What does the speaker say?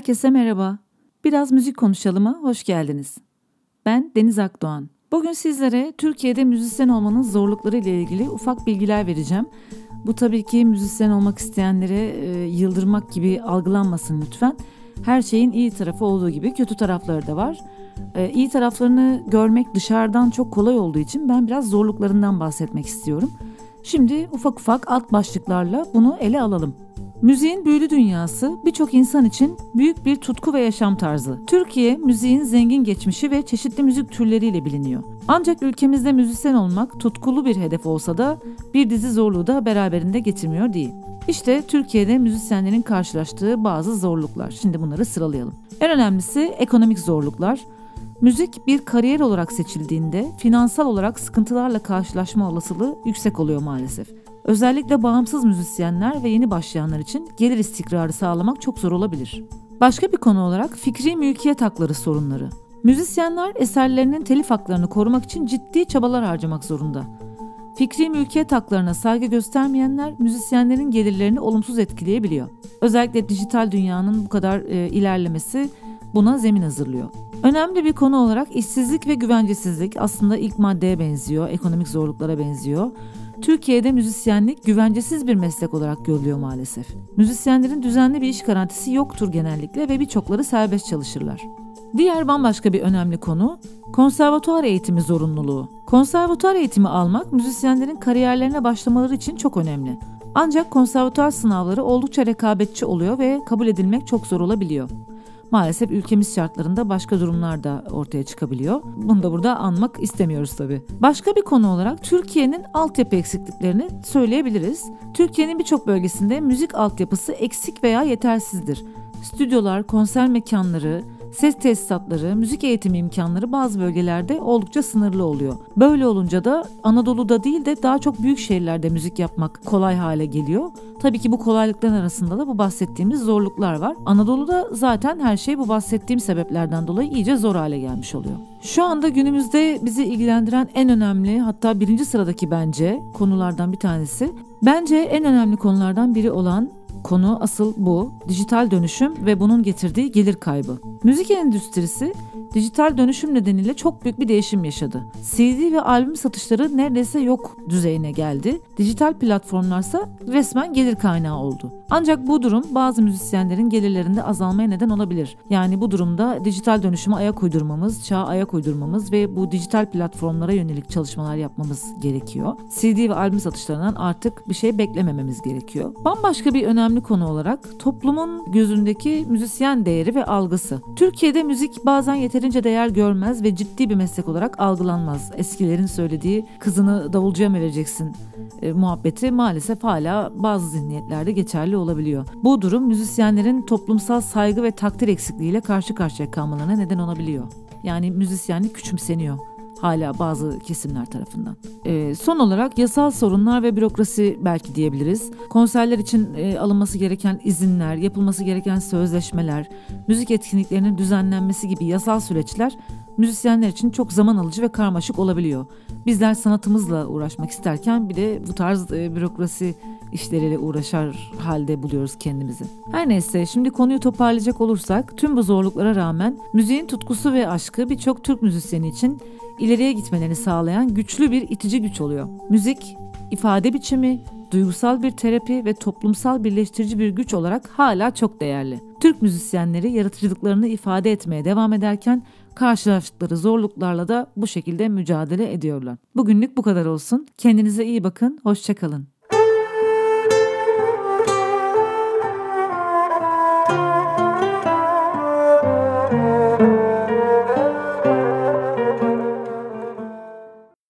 Herkese merhaba. Biraz müzik konuşalıma hoş geldiniz. Ben Deniz Akdoğan. Bugün sizlere Türkiye'de müzisyen olmanın zorlukları ile ilgili ufak bilgiler vereceğim. Bu tabii ki müzisyen olmak isteyenlere e, yıldırmak gibi algılanmasın lütfen. Her şeyin iyi tarafı olduğu gibi kötü tarafları da var. E, iyi taraflarını görmek dışarıdan çok kolay olduğu için ben biraz zorluklarından bahsetmek istiyorum. Şimdi ufak ufak alt başlıklarla bunu ele alalım. Müziğin büyülü dünyası birçok insan için büyük bir tutku ve yaşam tarzı. Türkiye, müziğin zengin geçmişi ve çeşitli müzik türleriyle biliniyor. Ancak ülkemizde müzisyen olmak tutkulu bir hedef olsa da bir dizi zorluğu da beraberinde getirmiyor değil. İşte Türkiye'de müzisyenlerin karşılaştığı bazı zorluklar. Şimdi bunları sıralayalım. En önemlisi ekonomik zorluklar. Müzik bir kariyer olarak seçildiğinde finansal olarak sıkıntılarla karşılaşma olasılığı yüksek oluyor maalesef. Özellikle bağımsız müzisyenler ve yeni başlayanlar için gelir istikrarı sağlamak çok zor olabilir. Başka bir konu olarak fikri mülkiyet hakları sorunları. Müzisyenler eserlerinin telif haklarını korumak için ciddi çabalar harcamak zorunda. Fikri mülkiyet haklarına saygı göstermeyenler müzisyenlerin gelirlerini olumsuz etkileyebiliyor. Özellikle dijital dünyanın bu kadar e, ilerlemesi buna zemin hazırlıyor. Önemli bir konu olarak işsizlik ve güvencesizlik aslında ilk maddeye benziyor, ekonomik zorluklara benziyor. Türkiye'de müzisyenlik güvencesiz bir meslek olarak görülüyor maalesef. Müzisyenlerin düzenli bir iş garantisi yoktur genellikle ve birçokları serbest çalışırlar. Diğer bambaşka bir önemli konu konservatuar eğitimi zorunluluğu. Konservatuar eğitimi almak müzisyenlerin kariyerlerine başlamaları için çok önemli. Ancak konservatuar sınavları oldukça rekabetçi oluyor ve kabul edilmek çok zor olabiliyor maalesef ülkemiz şartlarında başka durumlar da ortaya çıkabiliyor. Bunu da burada anmak istemiyoruz tabii. Başka bir konu olarak Türkiye'nin altyapı eksikliklerini söyleyebiliriz. Türkiye'nin birçok bölgesinde müzik altyapısı eksik veya yetersizdir. Stüdyolar, konser mekanları, Ses tesisatları, müzik eğitimi imkanları bazı bölgelerde oldukça sınırlı oluyor. Böyle olunca da Anadolu'da değil de daha çok büyük şehirlerde müzik yapmak kolay hale geliyor. Tabii ki bu kolaylıkların arasında da bu bahsettiğimiz zorluklar var. Anadolu'da zaten her şey bu bahsettiğim sebeplerden dolayı iyice zor hale gelmiş oluyor. Şu anda günümüzde bizi ilgilendiren en önemli hatta birinci sıradaki bence konulardan bir tanesi. Bence en önemli konulardan biri olan Konu asıl bu. Dijital dönüşüm ve bunun getirdiği gelir kaybı. Müzik endüstrisi dijital dönüşüm nedeniyle çok büyük bir değişim yaşadı. CD ve albüm satışları neredeyse yok düzeyine geldi. Dijital platformlarsa resmen gelir kaynağı oldu. Ancak bu durum bazı müzisyenlerin gelirlerinde azalmaya neden olabilir. Yani bu durumda dijital dönüşüme ayak uydurmamız, çağa ayak uydurmamız ve bu dijital platformlara yönelik çalışmalar yapmamız gerekiyor. CD ve albüm satışlarından artık bir şey beklemememiz gerekiyor. Bambaşka bir önemli konu olarak toplumun gözündeki müzisyen değeri ve algısı. Türkiye'de müzik bazen yeterince değer görmez ve ciddi bir meslek olarak algılanmaz. Eskilerin söylediği kızını davulcuya mı vereceksin e, muhabbeti maalesef hala bazı zihniyetlerde geçerli olabiliyor. Bu durum müzisyenlerin toplumsal saygı ve takdir eksikliğiyle karşı karşıya kalmalarına neden olabiliyor. Yani müzisyenlik küçümseniyor hala bazı kesimler tarafından. E, son olarak yasal sorunlar ve bürokrasi belki diyebiliriz. Konserler için e, alınması gereken izinler, yapılması gereken sözleşmeler, müzik etkinliklerinin düzenlenmesi gibi yasal süreçler müzisyenler için çok zaman alıcı ve karmaşık olabiliyor. Bizler sanatımızla uğraşmak isterken bir de bu tarz e, bürokrasi işleriyle uğraşar halde buluyoruz kendimizi. Her neyse şimdi konuyu toparlayacak olursak tüm bu zorluklara rağmen müziğin tutkusu ve aşkı birçok Türk müzisyeni için ileriye gitmelerini sağlayan güçlü bir itici güç oluyor. Müzik, ifade biçimi, duygusal bir terapi ve toplumsal birleştirici bir güç olarak hala çok değerli. Türk müzisyenleri yaratıcılıklarını ifade etmeye devam ederken karşılaştıkları zorluklarla da bu şekilde mücadele ediyorlar. Bugünlük bu kadar olsun. Kendinize iyi bakın, hoşçakalın.